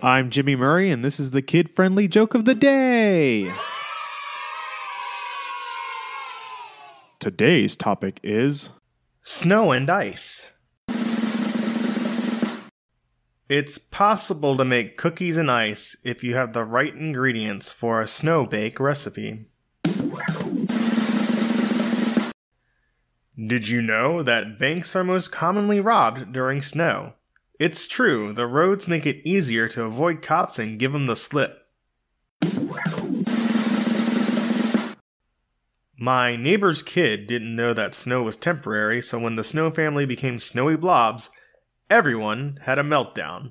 I'm Jimmy Murray, and this is the kid friendly joke of the day. Today's topic is Snow and ice. It's possible to make cookies and ice if you have the right ingredients for a snow bake recipe. Did you know that banks are most commonly robbed during snow? It's true, the roads make it easier to avoid cops and give them the slip. My neighbor's kid didn't know that snow was temporary, so when the snow family became snowy blobs, everyone had a meltdown.